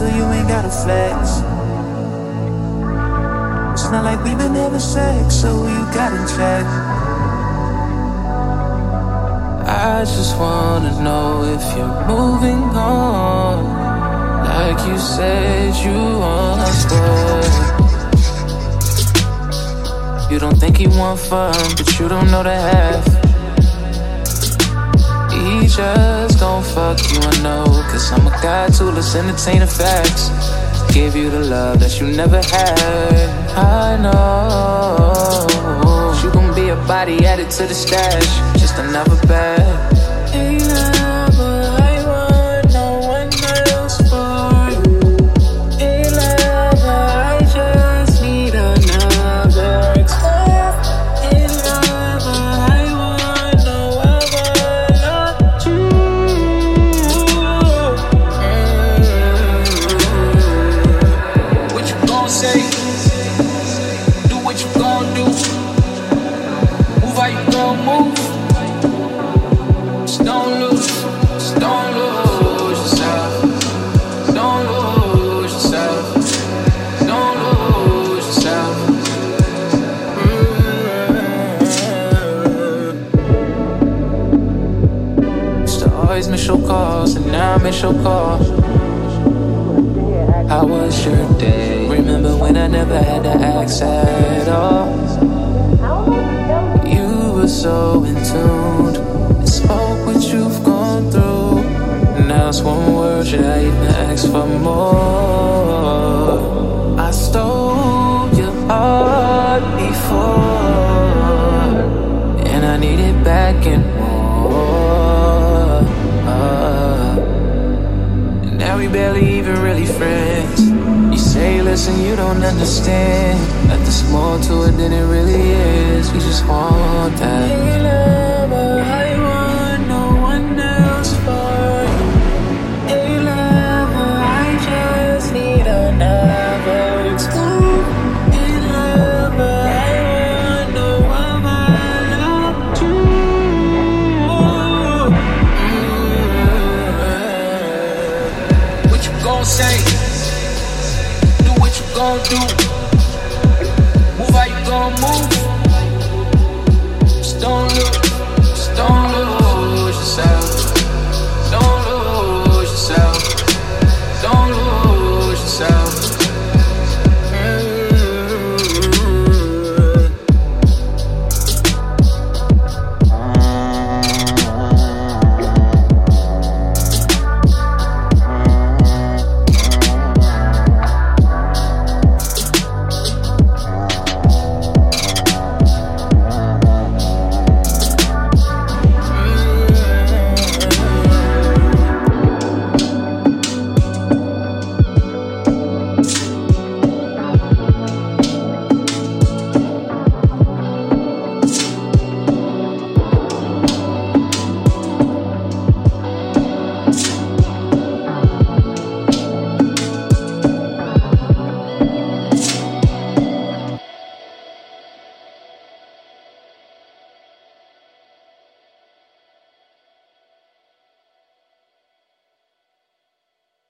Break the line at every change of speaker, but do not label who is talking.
so you ain't gotta flex. It's not like we've been having sex, so you gotta check.
I just wanna know if you're moving on, like you said you would. You don't think you want fun, but you don't know the half. Just gon' fuck you, I know. Cause I'm a guy too, let's entertain the facts. Give you the love that you never had. I know. You gon' be a body added to the stash. Just another bag. Always miss your calls, and now I miss your call. How was your day? Remember when I never had to ask at all? You were so in tune spoke what you've gone through. Now it's one word, should I even ask for more? Don't understand. That there's more to it than it really is. We just want that.
Gon' do. Move how you gon' move.